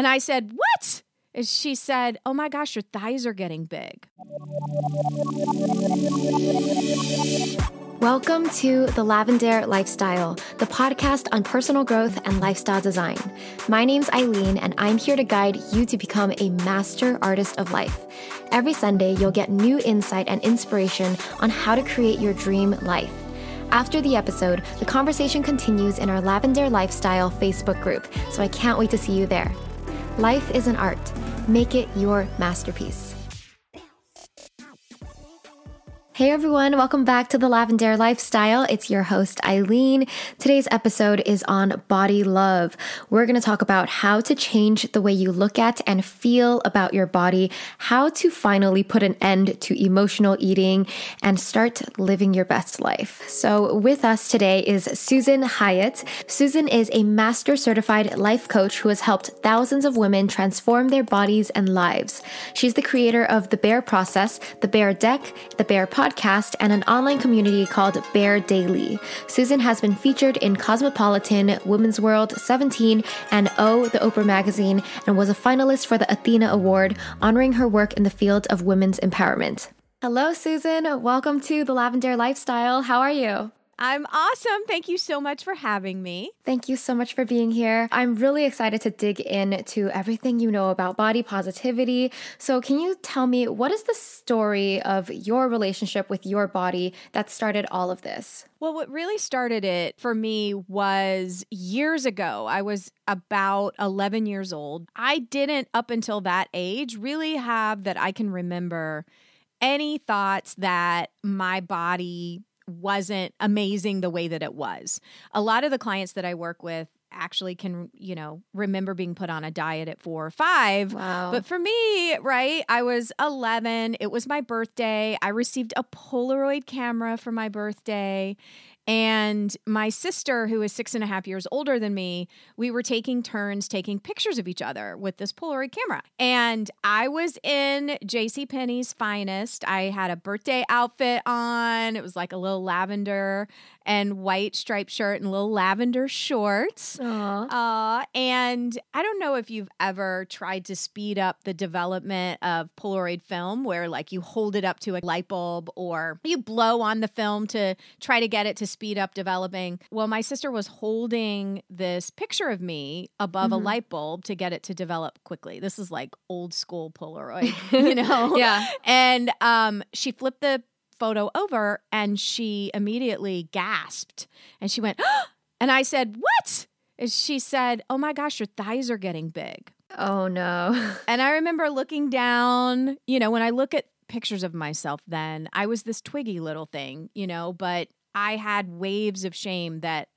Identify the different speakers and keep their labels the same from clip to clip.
Speaker 1: And I said, What? And she said, Oh my gosh, your thighs are getting big.
Speaker 2: Welcome to The Lavendaire Lifestyle, the podcast on personal growth and lifestyle design. My name's Aileen, and I'm here to guide you to become a master artist of life. Every Sunday, you'll get new insight and inspiration on how to create your dream life. After the episode, the conversation continues in our Lavendaire Lifestyle Facebook group, so I can't wait to see you there. Life is an art. Make it your masterpiece. Hey everyone, welcome back to the Lavendaire Lifestyle. It's your host, Aileen. Today's episode is on body love. We're going to talk about how to change the way you look at and feel about your body, how to finally put an end to emotional eating, and start living your best life. So, with us today is Susan Hyatt. Susan is a master certified life coach who has helped thousands of women transform their bodies and lives. She's the creator of The Bare Process, The Bare Deck, The Bare Podcast podcast and an online community called Bare Daily. Susan has been featured in Cosmopolitan, Women's World, 17, and O, the Oprah magazine, and was a finalist for the Athena Award, honoring her work in the field of women's empowerment. Hello, Susan. Welcome to the Lavendaire Lifestyle. How are you?
Speaker 1: I'm awesome. Thank you so much for having me.
Speaker 2: Thank you so much for being here. I'm really excited to dig into everything you know about body positivity. So, can you tell me what is the story of your relationship with your body that started all of this?
Speaker 1: Well, what really started it for me was years ago. I was about 11 years old. I didn't, up until that age, really have that I can remember any thoughts that my body wasn't amazing the way that it was. A lot of the clients that I work with actually can you know remember being put on a diet at four or five
Speaker 2: wow.
Speaker 1: but for me right i was 11 it was my birthday i received a polaroid camera for my birthday and my sister, who is six and a half years older than me, we were taking turns taking pictures of each other with this Polaroid camera. And I was in J.C. Penney's finest. I had a birthday outfit on. It was like a little lavender and white striped shirt and little lavender shorts.
Speaker 2: Aww.
Speaker 1: Uh, and I don't know if you've ever tried to speed up the development of Polaroid film where like you hold it up to a light bulb or you blow on the film to try to get it to speed up developing. Well, my sister was holding this picture of me above mm-hmm. a light bulb to get it to develop quickly. This is like old school Polaroid, you know?
Speaker 2: yeah.
Speaker 1: And um, she flipped the photo over and she immediately gasped and she went, oh! and I said, What? And she said, Oh my gosh, your thighs are getting big.
Speaker 2: Oh no.
Speaker 1: And I remember looking down, you know, when I look at pictures of myself then, I was this twiggy little thing, you know, but I had waves of shame that,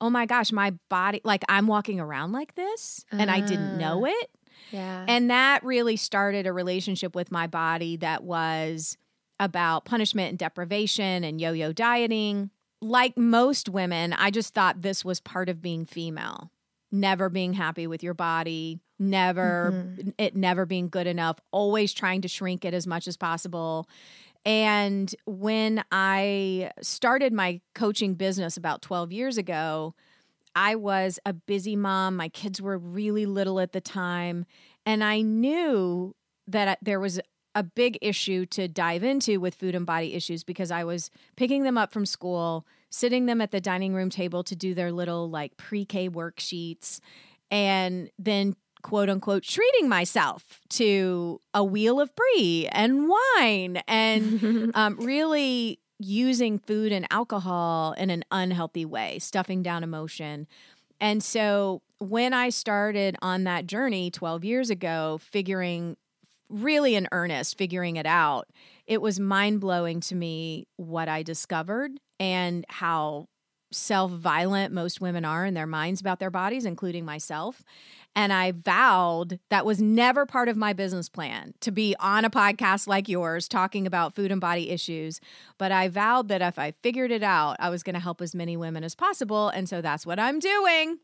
Speaker 1: oh my gosh, my body, like I'm walking around like this and uh, I didn't know
Speaker 2: ah.
Speaker 1: it.
Speaker 2: Yeah.
Speaker 1: And that really started a relationship with my body that was about punishment and deprivation and yo yo dieting. Like most women, I just thought this was part of being female. Never being happy with your body, never, mm-hmm. it never being good enough, always trying to shrink it as much as possible. And when I started my coaching business about 12 years ago, I was a busy mom. My kids were really little at the time. And I knew that there was a big issue to dive into with food and body issues because I was picking them up from school, sitting them at the dining room table to do their little like pre K worksheets, and then quote unquote treating myself to a wheel of brie and wine and um, really using food and alcohol in an unhealthy way, stuffing down emotion. And so when I started on that journey 12 years ago, figuring really in earnest figuring it out, it was mind blowing to me what I discovered and how self violent most women are in their minds about their bodies, including myself. And I vowed that was never part of my business plan to be on a podcast like yours talking about food and body issues. But I vowed that if I figured it out, I was going to help as many women as possible. And so that's what I'm doing.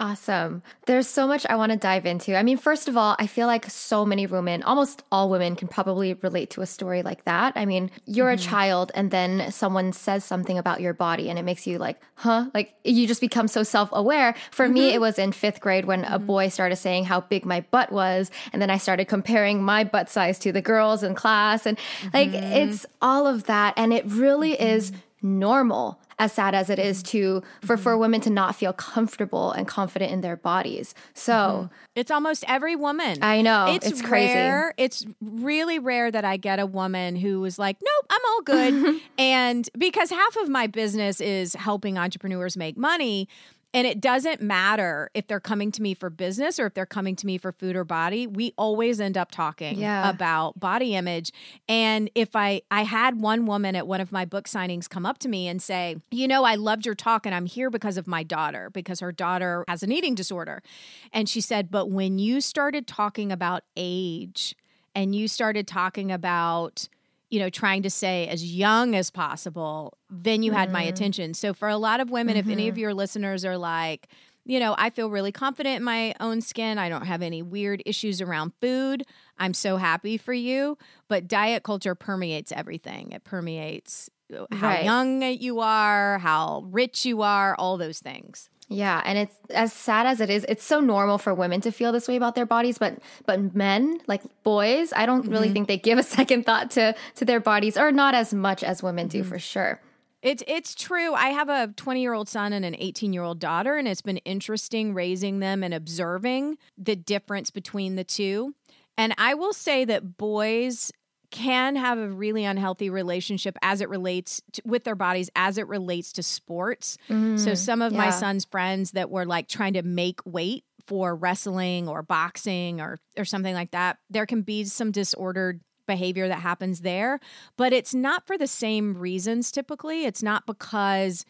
Speaker 2: Awesome. There's so much I want to dive into. I mean, first of all, I feel like so many women, almost all women, can probably relate to a story like that. I mean, you're mm-hmm. a child and then someone says something about your body and it makes you like, huh? Like you just become so self aware. For mm-hmm. me, it was in fifth grade when mm-hmm. a boy started saying how big my butt was. And then I started comparing my butt size to the girls in class. And like, mm-hmm. it's all of that. And it really is mm-hmm. Normal as sad as it is to for for mm-hmm. women to not feel comfortable and confident in their bodies. So mm-hmm.
Speaker 1: it's almost every woman.
Speaker 2: I know it's, it's crazy.
Speaker 1: Rare. It's really rare that I get a woman who is like, "Nope, I'm all good," and because half of my business is helping entrepreneurs make money and it doesn't matter if they're coming to me for business or if they're coming to me for food or body. We always end up talking yeah. about body image. And if I I had one woman at one of my book signings come up to me and say, "You know, I loved your talk and I'm here because of my daughter because her daughter has an eating disorder." And she said, "But when you started talking about age and you started talking about you know, trying to say as young as possible, then you had my mm-hmm. attention. So for a lot of women, mm-hmm. if any of mm-hmm. your listeners are like, you know, I feel really confident in my own skin. I don't have any weird issues around food. I'm so happy for you. But diet culture permeates everything. It permeates uh, how right. young you are, how rich you are, all those things.
Speaker 2: Yeah, and it's as sad as it is, it's so normal for women to feel this way about their bodies, but but men, like boys, I don't mm-hmm. really think they give a second thought to to their bodies or not as much as women mm-hmm. do for sure.
Speaker 1: It's it's true. I have a 20-year-old son and an 18-year-old daughter and it's been interesting raising them and observing the difference between the two. And I will say that boys can have a really unhealthy relationship as it relates to, with their bodies as it relates to sports. Mm, so some of yeah. my son's friends that were like trying to make weight for wrestling or boxing or or something like that, there can be some disordered behavior that happens there, but it's not for the same reasons typically. It's not because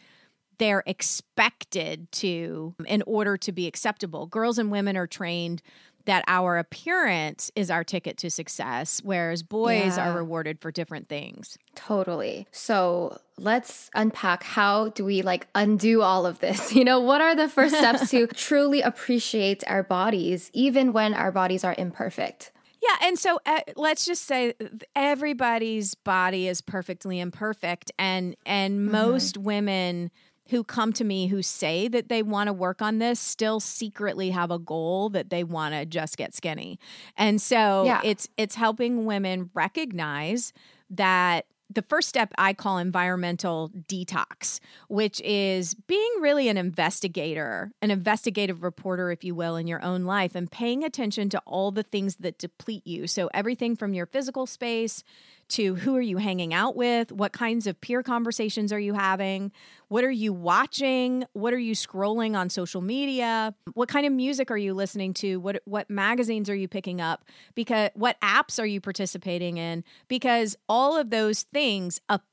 Speaker 1: they're expected to in order to be acceptable. Girls and women are trained that our appearance is our ticket to success, whereas boys yeah. are rewarded for different things.
Speaker 2: Totally. So let's unpack how do we like undo all of this? You know, what are the first steps to truly appreciate our bodies, even when our bodies are imperfect?
Speaker 1: Yeah, and so uh, let's just say everybody's body is perfectly imperfect, and and mm-hmm. most women who come to me who say that they want to work on this still secretly have a goal that they want to just get skinny. And so yeah. it's it's helping women recognize that the first step I call environmental detox, which is being really an investigator, an investigative reporter, if you will, in your own life and paying attention to all the things that deplete you. So, everything from your physical space to who are you hanging out with? What kinds of peer conversations are you having? What are you watching? What are you scrolling on social media? What kind of music are you listening to? What what magazines are you picking up? Because what apps are you participating in? Because all of those things affect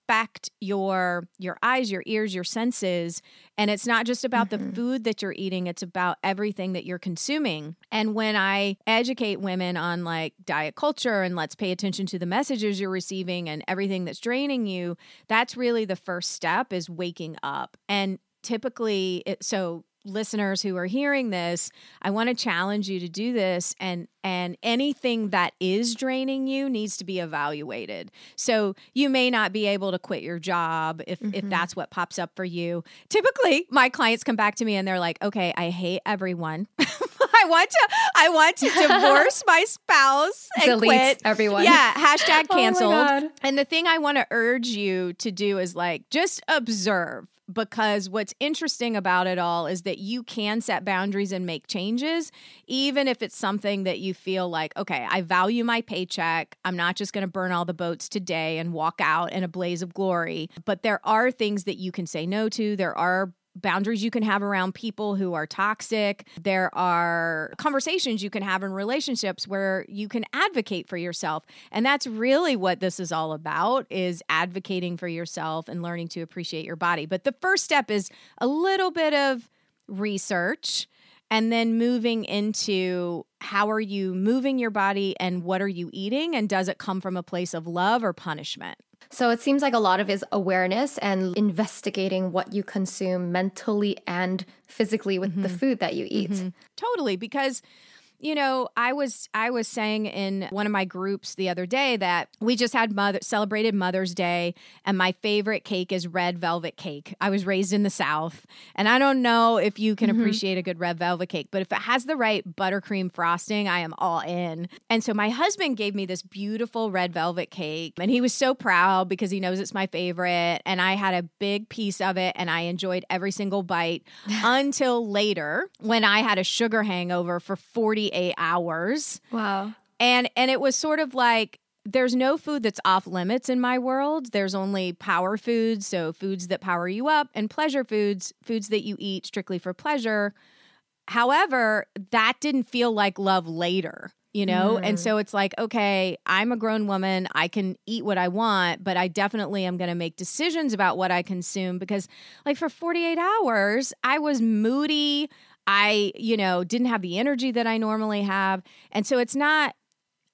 Speaker 1: your your eyes, your ears, your senses, and it's not just about mm-hmm. the food that you're eating, it's about everything that you're consuming. And when I educate women on like diet culture and let's pay attention to the messages you're receiving and everything that's draining you, that's really the first step is waking up. And typically it, so listeners who are hearing this, I want to challenge you to do this and and anything that is draining you needs to be evaluated. So you may not be able to quit your job if mm-hmm. if that's what pops up for you. Typically, my clients come back to me and they're like, "Okay, I hate everyone. I want to I want to divorce my spouse and quit
Speaker 2: everyone.
Speaker 1: Yeah, hashtag oh canceled. Oh and the thing I want to urge you to do is like just observe because what's interesting about it all is that you can set boundaries and make changes, even if it's something that you feel like, okay, I value my paycheck. I'm not just going to burn all the boats today and walk out in a blaze of glory. But there are things that you can say no to. There are boundaries you can have around people who are toxic. There are conversations you can have in relationships where you can advocate for yourself. And that's really what this is all about is advocating for yourself and learning to appreciate your body. But the first step is a little bit of research and then moving into how are you moving your body and what are you eating and does it come from a place of love or punishment?
Speaker 2: So it seems like a lot of is awareness and investigating what you consume mentally and physically with mm-hmm. the food that you eat. Mm-hmm.
Speaker 1: Totally, because you know, I was I was saying in one of my groups the other day that we just had mother celebrated Mother's Day and my favorite cake is red velvet cake. I was raised in the South and I don't know if you can mm-hmm. appreciate a good red velvet cake, but if it has the right buttercream frosting, I am all in. And so my husband gave me this beautiful red velvet cake and he was so proud because he knows it's my favorite and I had a big piece of it and I enjoyed every single bite until later when I had a sugar hangover for 48 eight hours.
Speaker 2: Wow.
Speaker 1: And and it was sort of like there's no food that's off limits in my world. There's only power foods, so foods that power you up, and pleasure foods, foods that you eat strictly for pleasure. However, that didn't feel like love later, you know? Mm. And so it's like, okay, I'm a grown woman. I can eat what I want, but I definitely am going to make decisions about what I consume because, like, for 48 hours, I was moody. I, you know, didn't have the energy that I normally have. And so it's not,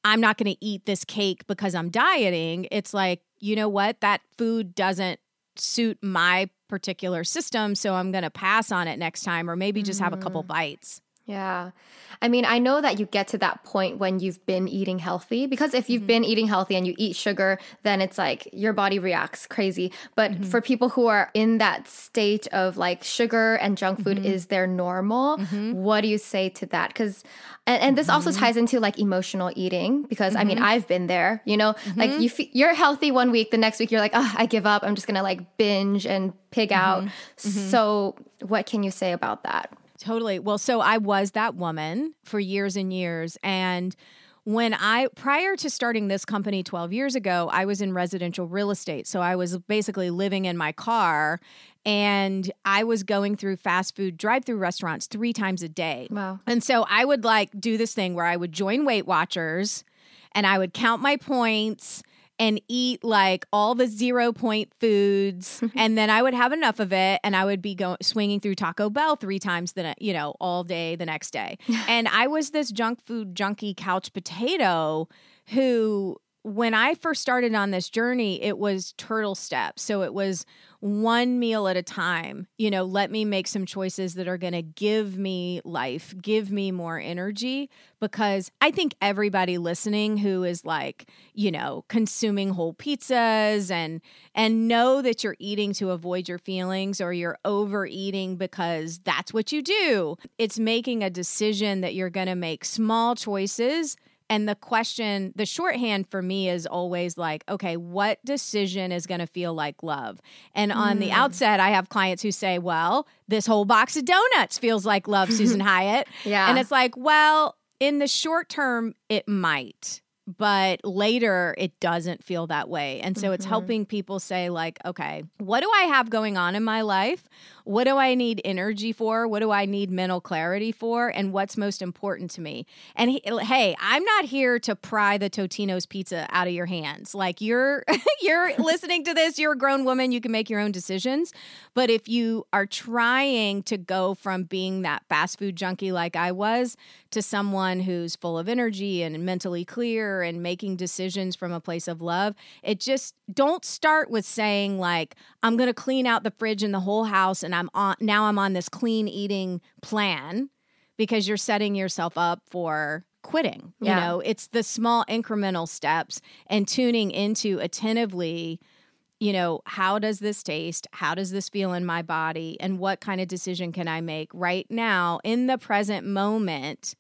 Speaker 1: I'm not going to eat this cake because I'm dieting. It's like, you know what? That food doesn't suit my particular system. So I'm going to pass on it next time or maybe just have a couple mm. bites.
Speaker 2: Yeah. I mean, I know that you get to that point when you've been eating healthy because if you've mm-hmm. been eating healthy and you eat sugar, then it's like your body reacts crazy. But mm-hmm. for people who are in that state of like sugar and junk food mm-hmm. is their normal, mm-hmm. what do you say to that? Because and, and this also mm-hmm. ties into like emotional eating because I mean mm-hmm. I've been there. You know, like you f- you're healthy one week, the next week you're like, oh, I give up. I'm just gonna like binge and pig out. So what can you say about that?
Speaker 1: Totally. Well, so I was that woman for years and years. And when I, prior to starting this company 12 years ago, I was in residential real estate. So I was basically living in my car and I was going through fast food drive through restaurants three times a day.
Speaker 2: Wow.
Speaker 1: And so I would like do this thing where I would join Weight Watchers and I would count my points and eat like all the zero point foods mm-hmm. and then I would have enough of it and I would be going swinging through Taco Bell three times the you know all day the next day. and I was this junk food junkie couch potato who when I first started on this journey, it was turtle steps. So it was one meal at a time. You know, let me make some choices that are going to give me life, give me more energy. Because I think everybody listening who is like, you know, consuming whole pizzas and and know that you're eating to avoid your feelings or you're overeating because that's what you do. It's making a decision that you're going to make small choices and the question, the shorthand for me is always like, okay, what decision is going to feel like love? And on the mm. outset, I have clients who say, well, this whole box of donuts feels like love, Susan Hyatt.
Speaker 2: yeah.
Speaker 1: And it's like, well, in the short term, it might but later it doesn't feel that way. And so mm-hmm. it's helping people say, like, okay, what do I have going on in my life? What do I need energy for? What do I need mental clarity for? And what's most important to me? And he, hey, I'm not here to pry the Totino's pizza out of your hands. Like you're you're listening to this, you're a grown woman, you can make your own decisions. But if you are trying to go from being that fast food junkie like I was to someone who's full of energy and mentally clear and making decisions from a place of love, it just don't start with saying like I'm going to clean out the fridge and the whole house and I'm on now I'm on this clean eating plan because you're setting yourself up for quitting. Yeah. You know, it's the small incremental steps and tuning into attentively you know, how does this taste? How does this feel in my body? And what kind of decision can I make right now in the present moment?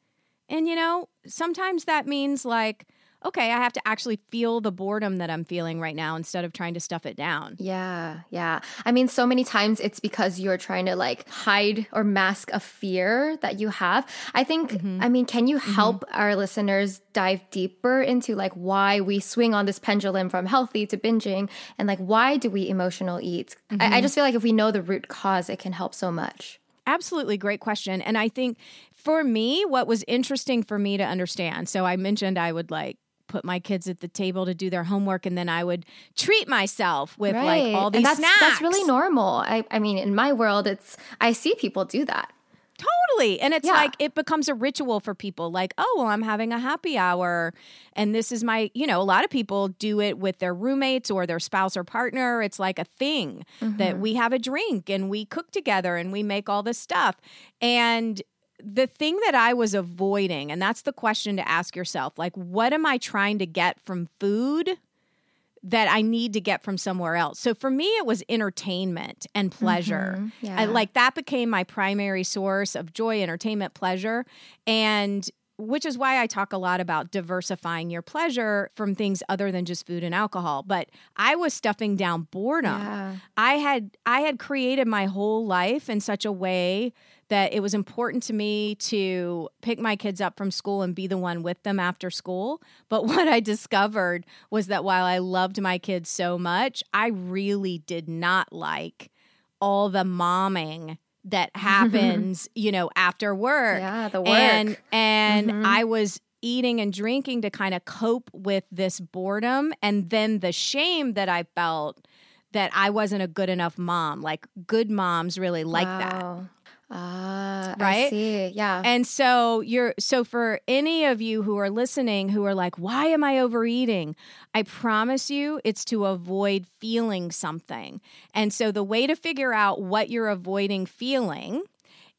Speaker 1: And, you know, sometimes that means like, okay, I have to actually feel the boredom that I'm feeling right now instead of trying to stuff it down.
Speaker 2: Yeah, yeah. I mean, so many times it's because you're trying to like hide or mask a fear that you have. I think, mm-hmm. I mean, can you mm-hmm. help mm-hmm. our listeners dive deeper into like why we swing on this pendulum from healthy to binging and like why do we emotional eat? Mm-hmm. I, I mm-hmm. just feel like if we know the root cause, it can help so much.
Speaker 1: Absolutely great question. And I think for me, what was interesting for me to understand, so I mentioned I would like put my kids at the table to do their homework and then I would treat myself with right. like all these
Speaker 2: and that's,
Speaker 1: snacks.
Speaker 2: That's really normal. I, I mean, in my world, it's I see people do that.
Speaker 1: Totally. And it's
Speaker 2: Yeah.
Speaker 1: like it becomes a ritual for people like, oh, well, I'm having a happy hour. And this is my, you know, a lot of people do it with their roommates or their spouse or partner. It's like a thing that mm-hmm. we have a drink and we cook together and we make all this stuff. And the thing that I was avoiding, and that's the question to ask yourself like, what am I trying to get from food? that I need to get from somewhere else. So for me, it was entertainment and pleasure.
Speaker 2: Mhm. Yeah.
Speaker 1: I, like that became my primary source of joy, entertainment, pleasure. And which is why I talk a lot about diversifying your pleasure from things other than just food and alcohol. But I was stuffing down boredom.
Speaker 2: Yeah.
Speaker 1: I had I had created my whole life in such a way that it was important to me to pick my kids up from school and be the one with them after school. But what I discovered was that while I loved my kids so much, I really did not like all the momming that happens, you know, after work.
Speaker 2: Yeah, the work.
Speaker 1: And and
Speaker 2: Mhm.
Speaker 1: I was eating and drinking to kind of cope with this boredom and then the shame that I felt that I wasn't a good enough mom. Like good moms really like that.
Speaker 2: Ah, I
Speaker 1: Right?
Speaker 2: see. Yeah.
Speaker 1: And so you're so for any of you who are listening who are like, why am I overeating? I promise you it's to avoid feeling something. And so the way to figure out what you're avoiding feeling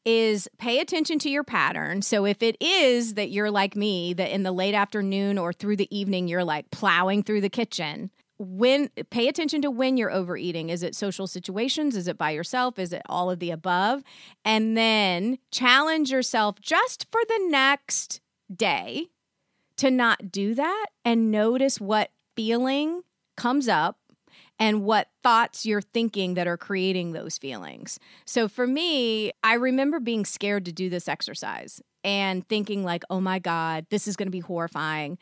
Speaker 1: is pay attention to your pattern. So if it is that you're like me, that in the late afternoon or through the evening you're like plowing through the kitchen, when pay attention to when you're overeating. Is it social situations? Is it by yourself? Is it all of the above? And then challenge yourself just for the next day to not do that and notice what feeling comes up and what thoughts you're thinking that are creating those feelings. So for me, I remember being scared to do this exercise and thinking like, "Oh my god, this is going to be horrifying."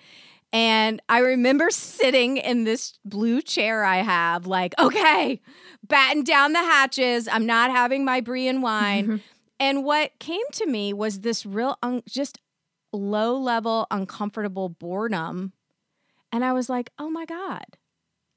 Speaker 1: And I remember sitting in this blue chair I have, like, okay, batten down the hatches. I'm not having my brie and wine. and what came to me was this real, un- just low level, uncomfortable boredom. And I was like, oh my God,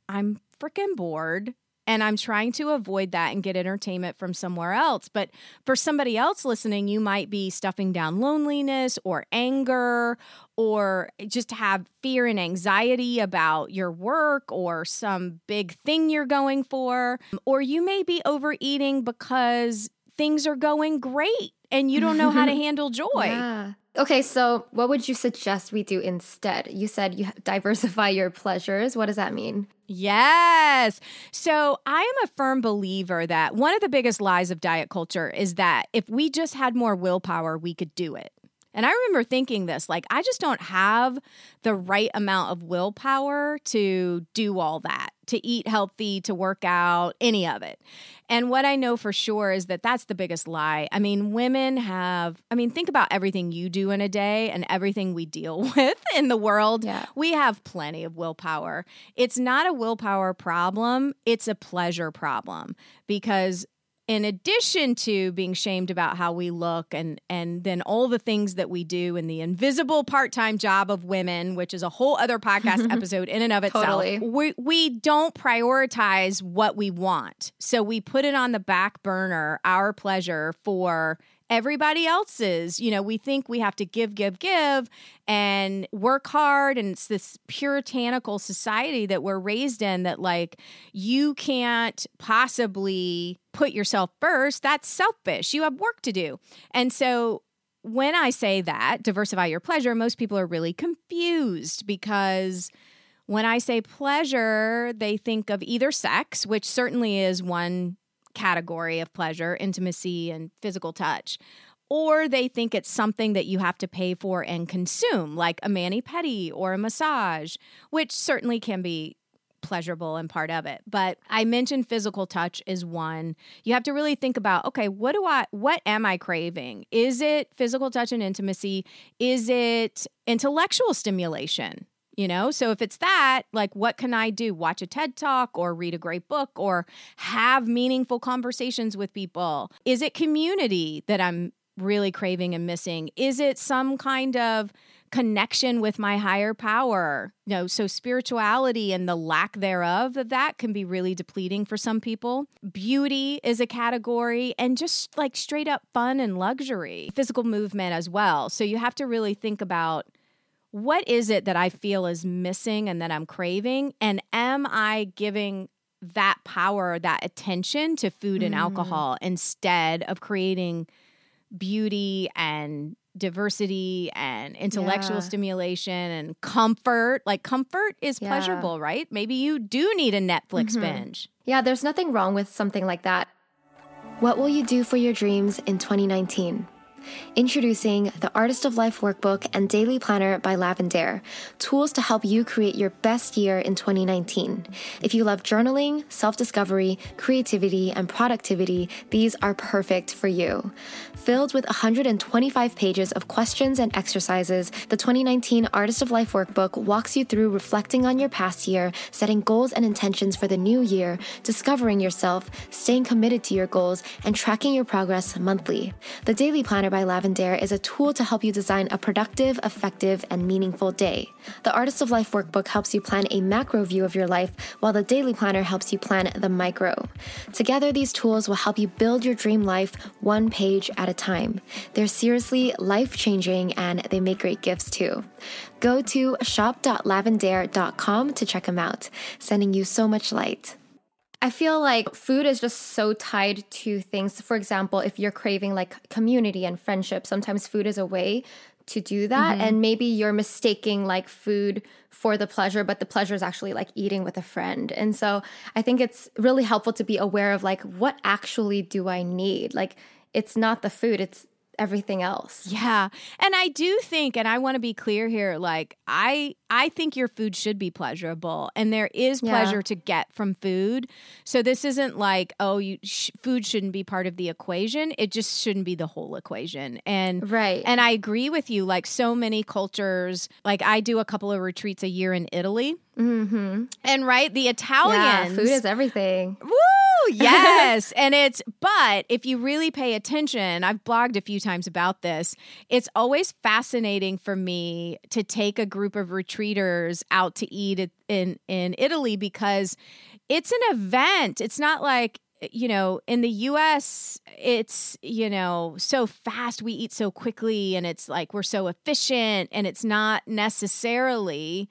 Speaker 1: I'm freaking bored. And I'm trying to avoid that and get entertainment from somewhere else. But for somebody else listening, you might be stuffing down loneliness or anger or just have fear and anxiety about your work or some big thing you're going for. Or you may be overeating because things are going great and you don't know how to handle joy.
Speaker 2: Yeah. Okay, so what would you suggest we do instead? You said you diversify your pleasures. What does that mean?
Speaker 1: Yes. So I am a firm believer that one of the biggest lies of diet culture is that if we just had more willpower, we could do it. And I remember thinking this like, I just don't have the right amount of willpower to do all that, to eat healthy, to work out, any of it. And what I know for sure is that that's the biggest lie. I mean, women have, I mean, think about everything you do in a day and everything we deal with in the world.
Speaker 2: Yeah.
Speaker 1: We have plenty of willpower. It's not a willpower problem, it's a pleasure problem because in addition to being shamed about how we look and and then all the things that we do and the invisible part-time job of women which is a whole other podcast episode in and of itself
Speaker 2: Totally.
Speaker 1: we we don't prioritize what we want so we put it on the back burner our pleasure for everybody else's. You know we think we have to give give give and work hard. And it's this puritanical society that we're raised in that like you can't possibly put yourself first. That's selfish. You have work to do. And so when i say that diversify your pleasure most people are really confused because when i say pleasure they think of either sex which certainly is one category of pleasure intimacy and physical touch or they think it's something that you have to pay for and consume, like a mani pedi or a massage, which certainly can be pleasurable and part of it. But I mentioned physical touch is one. You have to really think about, okay, what do I what am I craving? Is it physical touch and intimacy? Is it intellectual stimulation? You know, so if it's that, like, what can I do? Watch a TED talk or read a great book or have meaningful conversations with people? Is it community that I'm really craving and missing? Is it some kind of connection with my higher power. You know, so spirituality and the lack thereof of that can be really depleting for some people. Beauty is a category and just like straight up fun and luxury, physical movement as well. So you have to really think about what is it that I feel is missing and that I'm craving? And am I giving that power, that attention to food and mm. alcohol instead of creating beauty and diversity and intellectual yeah. stimulation and comfort. Like comfort is yeah. pleasurable, right? Maybe you do need a Netflix mm-hmm. binge.
Speaker 2: Yeah, there's nothing wrong with something like that. What will you do for your dreams in 2019? Introducing the Artist of Life Workbook and Daily Planner by Lavendaire, tools to help you create your best year in 2019. If you love journaling, self discovery, creativity, and productivity, these are perfect for you. Filled with 125 pages of questions and exercises, the 2019 Artist of Life Workbook walks you through reflecting on your past year, setting goals and intentions for the new year, discovering yourself, staying committed to your goals, and tracking your progress monthly. The Daily Planner by Lavendaire is a tool to help you design a productive, effective, and meaningful day. The Artist of Life workbook helps you plan a macro view of your life, while the Daily Planner helps you plan the micro. Together, these tools will help you build your dream life one page at a time. They're seriously life changing and they make great gifts too. Go to shop.lavendaire.com to check them out. Sending you so much light. I feel like food is just so tied to things. For example, if you're craving like community and friendship, sometimes food is a way to do that. Mm-hmm. And maybe you're mistaking like food for the pleasure, but the pleasure is actually like eating with a friend. And so I think it's really helpful to be aware of like, what actually do I need? Like, it's not the food, it's everything else.
Speaker 1: Yeah. And I do think and I want to be clear here like I I think your food should be pleasurable and there is pleasure yeah. to get from food. So this isn't like oh you sh- food shouldn't be part of the equation. It just shouldn't be the whole equation. And
Speaker 2: Right.
Speaker 1: And I agree with you like so many cultures like I do a couple of retreats a year in Italy.
Speaker 2: Hmm
Speaker 1: And right, the Italians yeah,
Speaker 2: food is everything.
Speaker 1: Woo! yes. and it's, but if you really pay attention, I've blogged a few times about this. It's always fascinating for me to take a group of retreaters out to eat in, in Italy because it's an event. It's not like, you know, in the US, it's, you know, so fast. We eat so quickly and it's like we're so efficient and it's not necessarily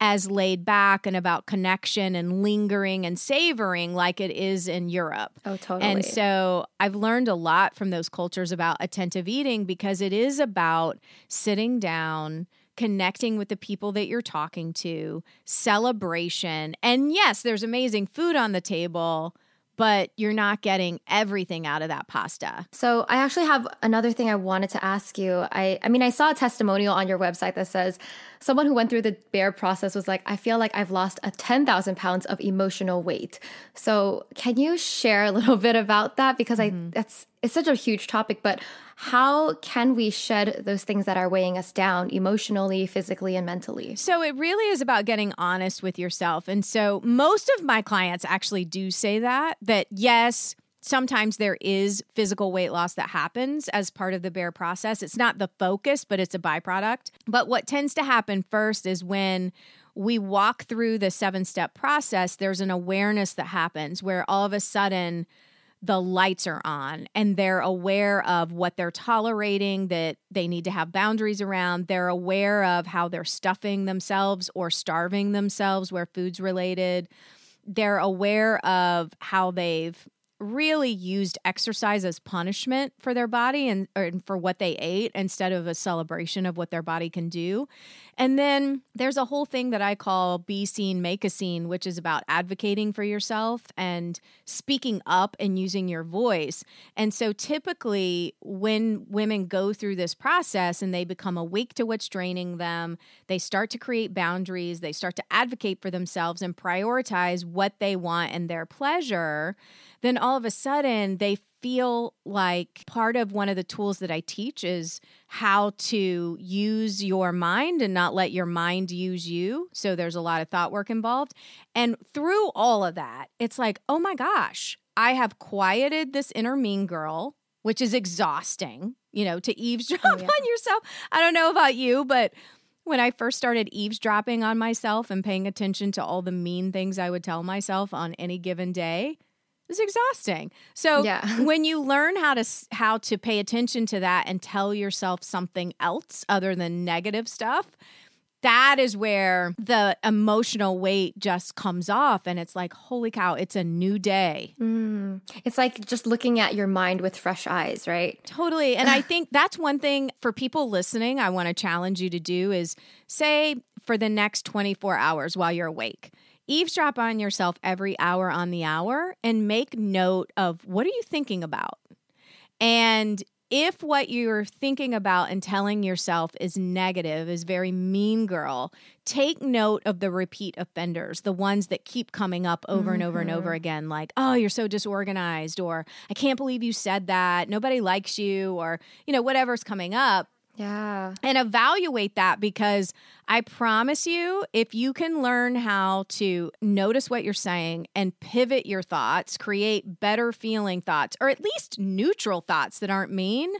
Speaker 1: as laid back and about connection and lingering and savoring like it is in Europe.
Speaker 2: Oh, totally.
Speaker 1: And so I've learned a lot from those cultures about attentive eating because it is about sitting down connecting with the people that you're talking to, celebration. And yes, there's amazing food on the table, but you're not getting everything out of that pasta.
Speaker 2: So I actually have another thing I wanted to ask you. I I mean I saw a testimonial on your website that says someone who went through the Bare process was like, I feel like I've lost a 10,000 pounds of emotional weight. So can you share a little bit about that? Because mm-hmm. I that's it's such a huge topic, but how can we shed those things that are weighing us down emotionally, physically, and mentally?
Speaker 1: So it really is about getting honest with yourself. And so most of my clients actually do say that, that yes, sometimes there is physical weight loss that happens as part of the Bare process. It's not the focus, but it's a byproduct. But what tends to happen first is when we walk through the seven step process, there's an awareness that happens where all of a sudden, the lights are on and they're aware of what they're tolerating that they need to have boundaries around. They're aware of how they're stuffing themselves or starving themselves where food's related. They're aware of how they've really used exercise as punishment for their body and for what they ate instead of a celebration of what their body can do. And then there's a whole thing that I call be seen, make a scene, which is about advocating for yourself and speaking up and using your voice. And so typically, when women go through this process and they become awake to what's draining them, they start to create boundaries, they start to advocate for themselves and prioritize what they want and their pleasure then all of a sudden they feel like part of one of the tools that I teach is how to use your mind and not let your mind use you. So there's a lot of thought work involved. And through all of that, it's like, oh my gosh, I have quieted this inner mean girl, which is exhausting, you know, to eavesdrop oh, yeah. on yourself. I don't know about you, but when I first started eavesdropping on myself and paying attention to all the mean things I would tell myself on any given day, it was exhausting. So
Speaker 2: Yeah.
Speaker 1: when you learn how to how to pay attention to that and tell yourself something else other than negative stuff, that is where the emotional weight just comes off and it's like holy cow, it's a new day.
Speaker 2: Mm. It's like just looking at your mind with fresh eyes, right?
Speaker 1: Totally. And I think that's one thing for people listening, I want to challenge you to do is say for the next 24 hours while you're awake, eavesdrop on yourself every hour on the hour and make note of what are you thinking about? And if what you're thinking about and telling yourself is negative, is very mean girl, take note of the repeat offenders, the ones that keep coming up over and over and over mm-hmm. again, like, oh, you're so disorganized, or I can't believe you said that, nobody likes you, or, you know, whatever's coming up
Speaker 2: Yeah.
Speaker 1: and evaluate that because I promise you, if you can learn how to notice what you're saying and pivot your thoughts, create better feeling thoughts, or at least neutral thoughts that aren't mean,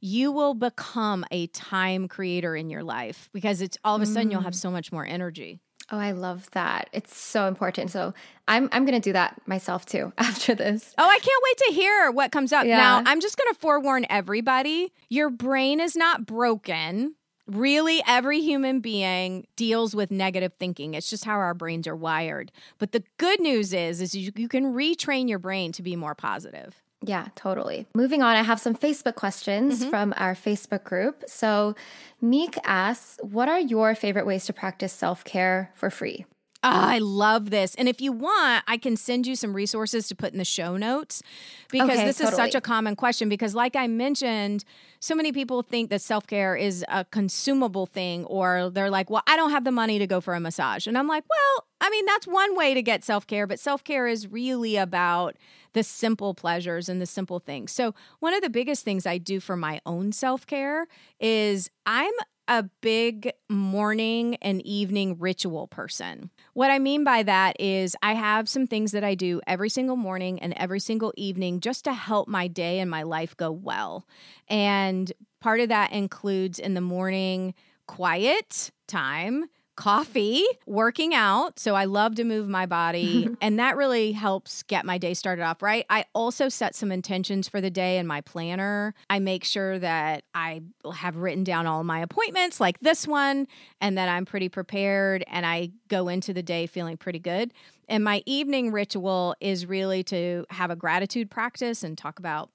Speaker 1: you will become a time creator in your life because it's all of a sudden you'll have mm. so much more energy.
Speaker 2: Oh, I love that. It's so important. So I'm I'm gonna do that myself too after this.
Speaker 1: Oh, I can't wait to hear what comes up.
Speaker 2: Yeah.
Speaker 1: Now, I'm just going to forewarn everybody your brain is not broken. Really, every human being deals with negative thinking. It's just how our brains are wired. But the good news is, is you, you can retrain your brain to be more positive.
Speaker 2: Yeah, totally. Moving on, I have some Facebook questions mm-hmm. from our Facebook group. So Meek asks, what are your favorite ways to practice self-care for free?
Speaker 1: Ah, I love this. And if you want, I can send you some resources to put in the show notes because
Speaker 2: Okay,
Speaker 1: this is such a common question. Because, like I mentioned, so many people think that self care is a consumable thing, or they're like, well, I don't have the money to go for a massage. And I'm like, well, I mean, that's one way to get self care, but self care is really about the simple pleasures and the simple things. So, one of the biggest things I do for my own self care is I'm a big morning and evening ritual person. What I mean by that is I have some things that I do every single morning and every single evening just to help my day and my life go well. And part of that includes in the morning quiet time coffee, working out. So I love to move my body, and that really helps get my day started off right. I also set some intentions for the day in my planner. I make sure that I have written down all my appointments, like this one, and that I'm pretty prepared and I go into the day feeling pretty good. And my evening ritual is really to have a gratitude practice and talk about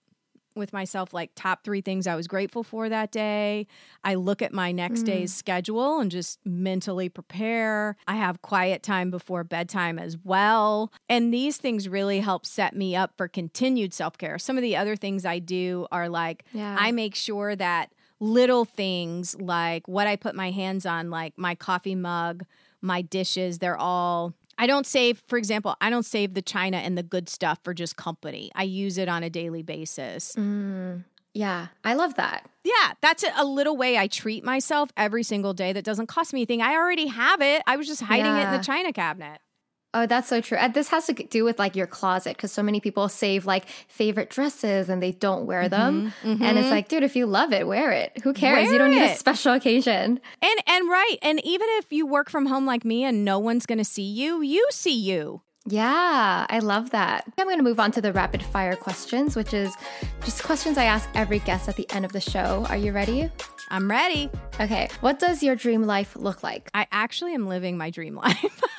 Speaker 1: with myself like top three things I was grateful for that day. I look at my next mm. day's schedule and just mentally prepare. I have quiet time before bedtime as well. And these things really help set me up for continued self care. Some of the other things I do are like
Speaker 2: Yeah.
Speaker 1: I make sure that little things like what I put my hands on, like my coffee mug, my dishes, they're all I don't save, for example, I don't save the china and the good stuff for just company. I use it on a daily basis.
Speaker 2: Mm, yeah, I love that.
Speaker 1: Yeah, that's a, a little way I treat myself every single day that doesn't cost me anything. I already have it. I was just hiding it in the china cabinet.
Speaker 2: Oh, that's so true. And this has to do with like your closet because so many people save like favorite dresses and they don't wear mm-hmm, them. And it's mm-hmm. like, dude, if you love it, wear it. Who cares? you don't need a special occasion.
Speaker 1: And and right, and even if you work from home like me and no one's going to see you, you see you.
Speaker 2: Yeah, I love that. I'm going to move on to the rapid fire questions, which is just questions I ask every guest at the end of the show. Are you ready?
Speaker 1: I'm ready.
Speaker 2: Okay. What does your dream life look like?
Speaker 1: I actually am living my dream life.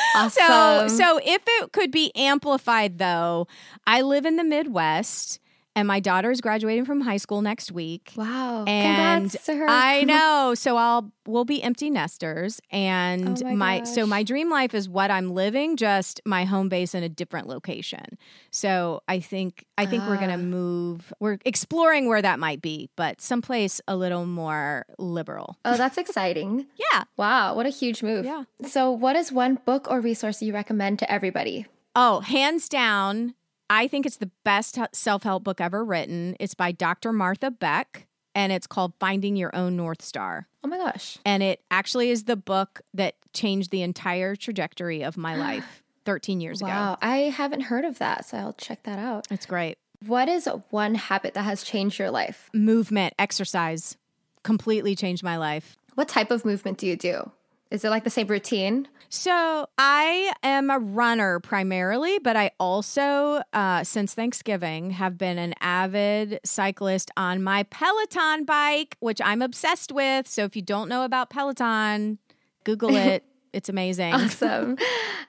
Speaker 2: Awesome.
Speaker 1: So, so if it could be amplified, though, I live in the Midwest, and my daughter is graduating from high school next week.
Speaker 2: wow.
Speaker 1: And
Speaker 2: Congrats to her.
Speaker 1: I know. So I'll we'll be empty nesters, and
Speaker 2: Oh my
Speaker 1: so my dream life is what I'm living, just my home base in a different location. So I think I think we're
Speaker 2: Ah.
Speaker 1: gonna move. We're exploring where that might be, but someplace a little more liberal.
Speaker 2: Oh, that's exciting.
Speaker 1: Yeah.
Speaker 2: Wow, what a huge move.
Speaker 1: Yeah.
Speaker 2: So, what is one book or resource you recommend to everybody?
Speaker 1: Oh, hands down, I think it's the best self help book ever written. It's by Dr. Martha Beck, and it's called Finding Your Own North Star.
Speaker 2: Oh my gosh.
Speaker 1: And it actually is the book that changed the entire trajectory of my life 13 years ago.
Speaker 2: Wow, I haven't heard of that, so I'll check that out.
Speaker 1: It's great.
Speaker 2: What is one habit that has changed your life?
Speaker 1: Movement, exercise completely changed my life.
Speaker 2: What type of movement do you do? Is it like the same routine?
Speaker 1: So I am a runner primarily, but I also, uh, since Thanksgiving, have been an avid cyclist on my Peloton bike, which I'm obsessed with. So if you don't know about Peloton, Google it. It's amazing.
Speaker 2: Awesome.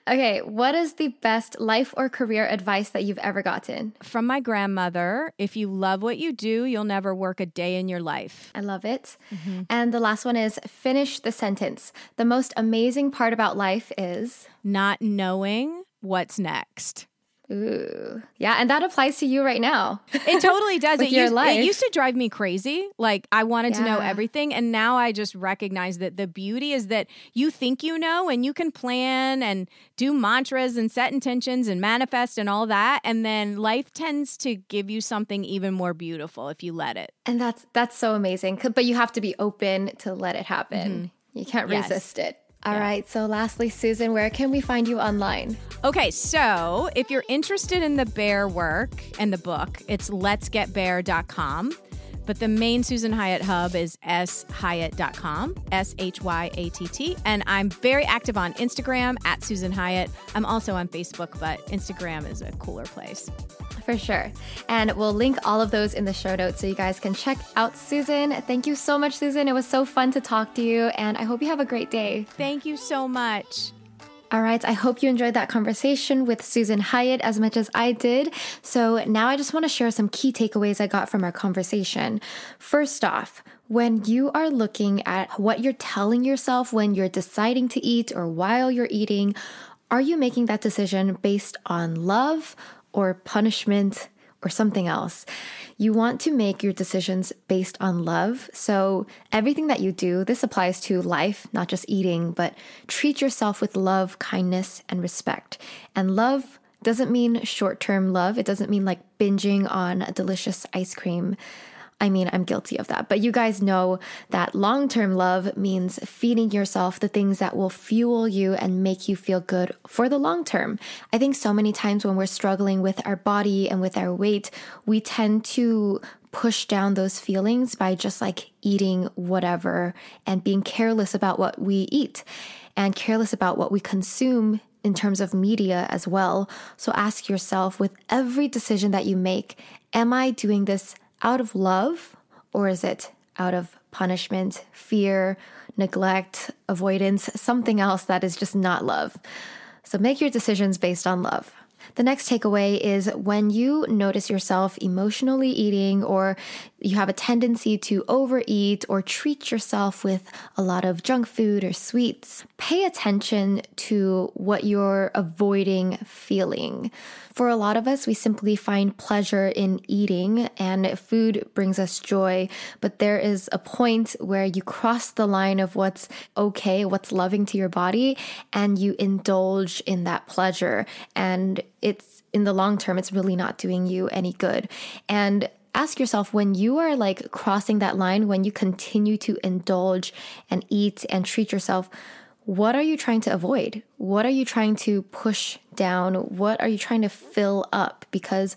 Speaker 2: Okay, what is the best life or career advice that you've ever gotten?
Speaker 1: From my grandmother if you love what you do, you'll never work a day in your life.
Speaker 2: I love it. Mm-hmm. And the last one is finish the sentence. The most amazing part about life is
Speaker 1: not knowing what's next.
Speaker 2: Ooh. Yeah, and that applies to you right now.
Speaker 1: It totally does. it, used, it used to drive me crazy. Like I wanted yeah. to know everything. And now I just recognize that the beauty is that you think you know and you can plan and do mantras and set intentions and manifest and all that. And then life tends to give you something even more beautiful if you let it.
Speaker 2: And that's that's so amazing. But you have to be open to let it happen. Mm-hmm. You can't yes. resist it. All yeah. right. So, lastly, Susan, where can we find you online?
Speaker 1: Okay. So, if you're interested in the Bare work and the book, it's letsgetbare.com. But the main Susan Hyatt hub is shyatt.com, S H Y A T T. And I'm very active on Instagram at Susan Hyatt. I'm also on Facebook, but Instagram is a cooler place
Speaker 2: for sure. And we'll link all of those in the show notes so you guys can check out Susan. Thank you so much, Susan. It was so fun to talk to you, and I hope you have a great day.
Speaker 1: Thank you so much.
Speaker 2: All right, I hope you enjoyed that conversation with Susan Hyatt as much as I did. So now I just want to share some key takeaways I got from our conversation. First off, when you are looking at what you're telling yourself when you're deciding to eat or while you're eating, are you making that decision based on love or punishment or something else. You want to make your decisions based on love. So, everything that you do, this applies to life, not just eating, but treat yourself with love, kindness, and respect. And love doesn't mean short term love, it doesn't mean like binging on a delicious ice cream. I mean, I'm guilty of that. But you guys know that long term love means feeding yourself the things that will fuel you and make you feel good for the long term. I think so many times when we're struggling with our body and with our weight, we tend to push down those feelings by just like eating whatever and being careless about what we eat and careless about what we consume in terms of media as well. So ask yourself with every decision that you make, am I doing this out of love or is it out of punishment, fear, neglect, avoidance, something else that is just not love? So make your decisions based on love. The next takeaway is when you notice yourself emotionally eating or you have a tendency to overeat or treat yourself with a lot of junk food or sweets, pay attention to what you're avoiding feeling. For a lot of us, we simply find pleasure in eating, and food brings us joy. But there is a point where you cross the line of what's okay, what's loving to your body, and you indulge in that pleasure. And it's in the long term, it's really not doing you any good. And ask yourself when you are like crossing that line, when you continue to indulge and eat and treat yourself what are you trying to avoid? What are you trying to push down? What are you trying to fill up? Because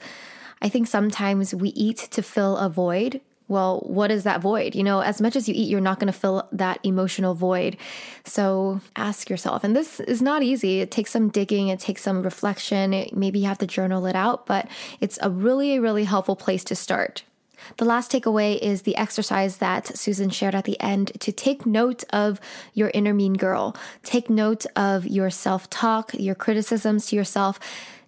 Speaker 2: I think sometimes we eat to fill a void. Well, what is that void? You know, as much as you eat, you're not going to fill that emotional void. So ask yourself, and this is not easy. It takes some digging, it takes some reflection. Maybe you have to journal it out, but it's a really, really helpful place to start. The last takeaway is the exercise that Susan shared at the end to take note of your inner mean girl. Take note of your self talk, your criticisms to yourself.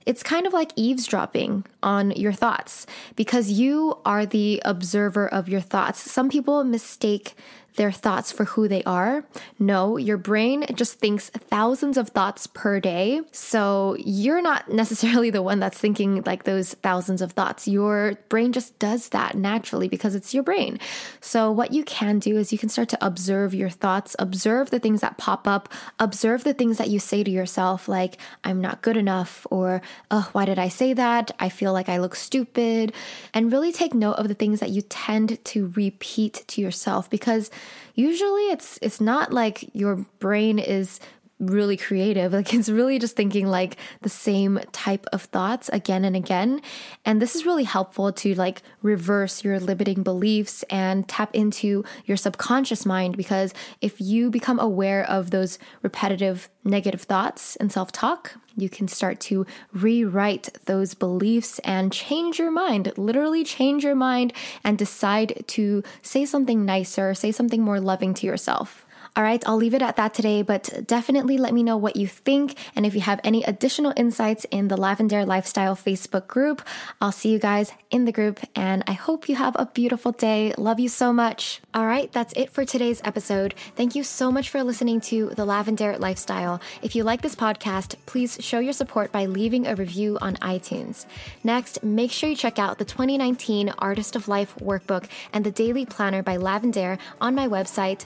Speaker 2: It's kind of like eavesdropping on your thoughts because you are the observer of your thoughts. Some people mistake their thoughts for who they are. No, your brain just thinks thousands of thoughts per day. So you're not necessarily the one that's thinking like those thousands of thoughts. Your brain just does that naturally because it's your brain. So what you can do is you can start to observe your thoughts, observe the things that pop up, observe the things that you say to yourself, like, I'm not good enough, or, oh, why did I say that? I feel like I look stupid. And really take note of the things that you tend to repeat to yourself because usually it's it's not like your brain is really creative. Like it's really just thinking like the same type of thoughts again and again. And this is really helpful to like reverse your limiting beliefs and tap into your subconscious mind because if you become aware of those repetitive negative thoughts and self-talk, you can start to rewrite those beliefs and change your mind, literally change your mind and decide to say something nicer, say something more loving to yourself. All right, I'll leave it at that today, but definitely let me know what you think. And if you have any additional insights in the Lavendaire Lifestyle Facebook group, I'll see you guys in the group. And I hope you have a beautiful day. Love you so much. All right, that's it for today's episode. Thank you so much for listening to the Lavendaire Lifestyle. If you like this podcast, please show your support by leaving a review on iTunes. Next, make sure you check out the 2019 Artist of Life workbook and the daily planner by Lavendaire on my website,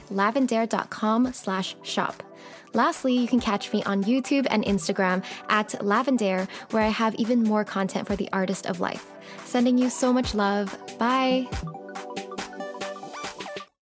Speaker 2: lavendaire.com slash shop. Lastly, you can catch me on YouTube and Instagram at Lavendaire, where I have even more content for the artist of life. Sending you so much love. Bye.